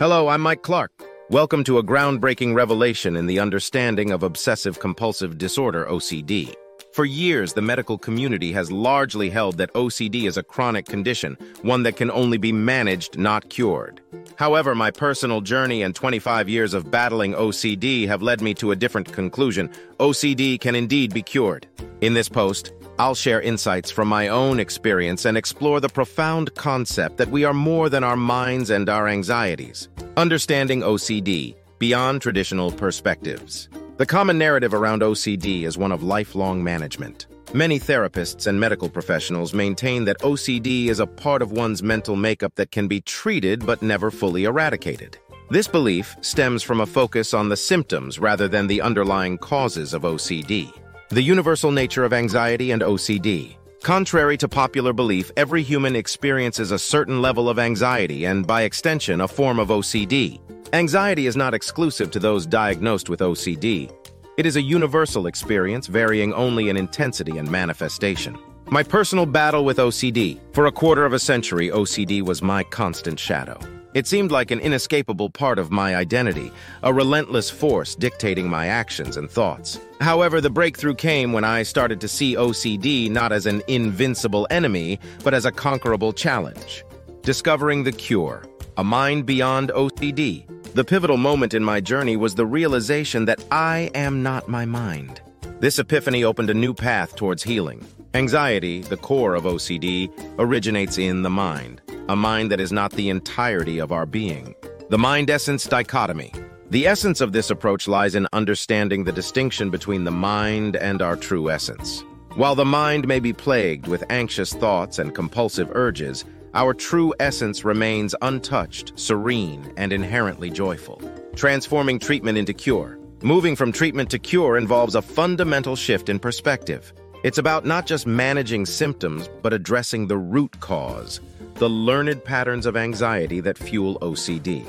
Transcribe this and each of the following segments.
Hello, I'm Mike Clark. Welcome to a groundbreaking revelation in the understanding of obsessive compulsive disorder, OCD. For years, the medical community has largely held that OCD is a chronic condition, one that can only be managed, not cured. However, my personal journey and 25 years of battling OCD have led me to a different conclusion. OCD can indeed be cured. In this post, I'll share insights from my own experience and explore the profound concept that we are more than our minds and our anxieties. Understanding OCD, beyond traditional perspectives. The common narrative around OCD is one of lifelong management. Many therapists and medical professionals maintain that OCD is a part of one's mental makeup that can be treated but never fully eradicated. This belief stems from a focus on the symptoms rather than the underlying causes of OCD. The universal nature of anxiety and OCD. Contrary to popular belief, every human experiences a certain level of anxiety and, by extension, a form of OCD. Anxiety is not exclusive to those diagnosed with OCD. It is a universal experience varying only in intensity and manifestation. My personal battle with OCD. For a quarter of a century, OCD was my constant shadow. It seemed like an inescapable part of my identity, a relentless force dictating my actions and thoughts. However, the breakthrough came when I started to see OCD not as an invincible enemy, but as a conquerable challenge. Discovering the cure, a mind beyond OCD, the pivotal moment in my journey was the realization that I am not my mind. This epiphany opened a new path towards healing. Anxiety, the core of OCD, originates in the mind, a mind that is not the entirety of our being. The mind-essence dichotomy. The essence of this approach lies in understanding the distinction between the mind and our true essence. While the mind may be plagued with anxious thoughts and compulsive urges, our true essence remains untouched, serene, and inherently joyful. Transforming treatment into cure. Moving from treatment to cure involves a fundamental shift in perspective. It's about not just managing symptoms, but addressing the root cause, the learned patterns of anxiety that fuel OCD.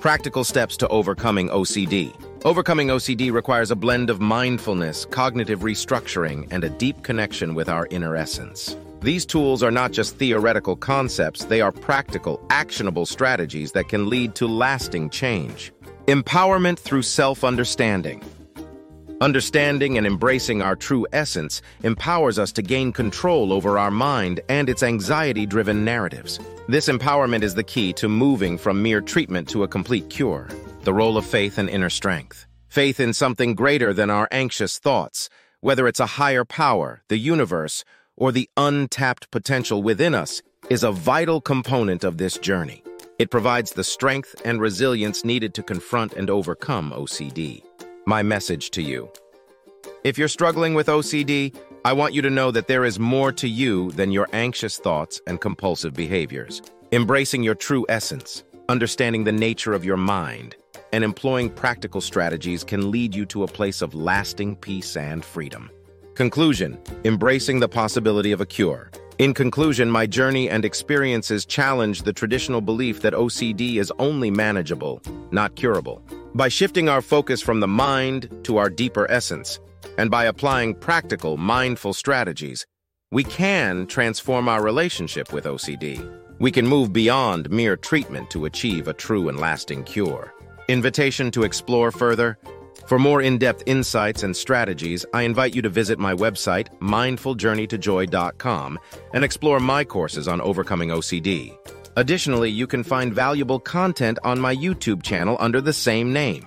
Practical steps to overcoming OCD. Overcoming OCD requires a blend of mindfulness, cognitive restructuring, and a deep connection with our inner essence. These tools are not just theoretical concepts, they are practical, actionable strategies that can lead to lasting change. Empowerment through self-understanding. Understanding and embracing our true essence empowers us to gain control over our mind and its anxiety-driven narratives. This empowerment is the key to moving from mere treatment to a complete cure. The role of faith and inner strength. Faith in something greater than our anxious thoughts, whether it's a higher power, the universe, or the untapped potential within us is a vital component of this journey. It provides the strength and resilience needed to confront and overcome OCD. My message to you. If you're struggling with OCD, I want you to know that there is more to you than your anxious thoughts and compulsive behaviors. Embracing your true essence, understanding the nature of your mind, and employing practical strategies can lead you to a place of lasting peace and freedom. Conclusion, embracing the possibility of a cure. In conclusion, my journey and experiences challenge the traditional belief that OCD is only manageable, not curable. By shifting our focus from the mind to our deeper essence, and by applying practical, mindful strategies, we can transform our relationship with OCD. We can move beyond mere treatment to achieve a true and lasting cure. Invitation to explore further? For more in-depth insights and strategies, I invite you to visit my website, mindfuljourneytojoy.com, and explore my courses on overcoming OCD. Additionally, you can find valuable content on my YouTube channel under the same name.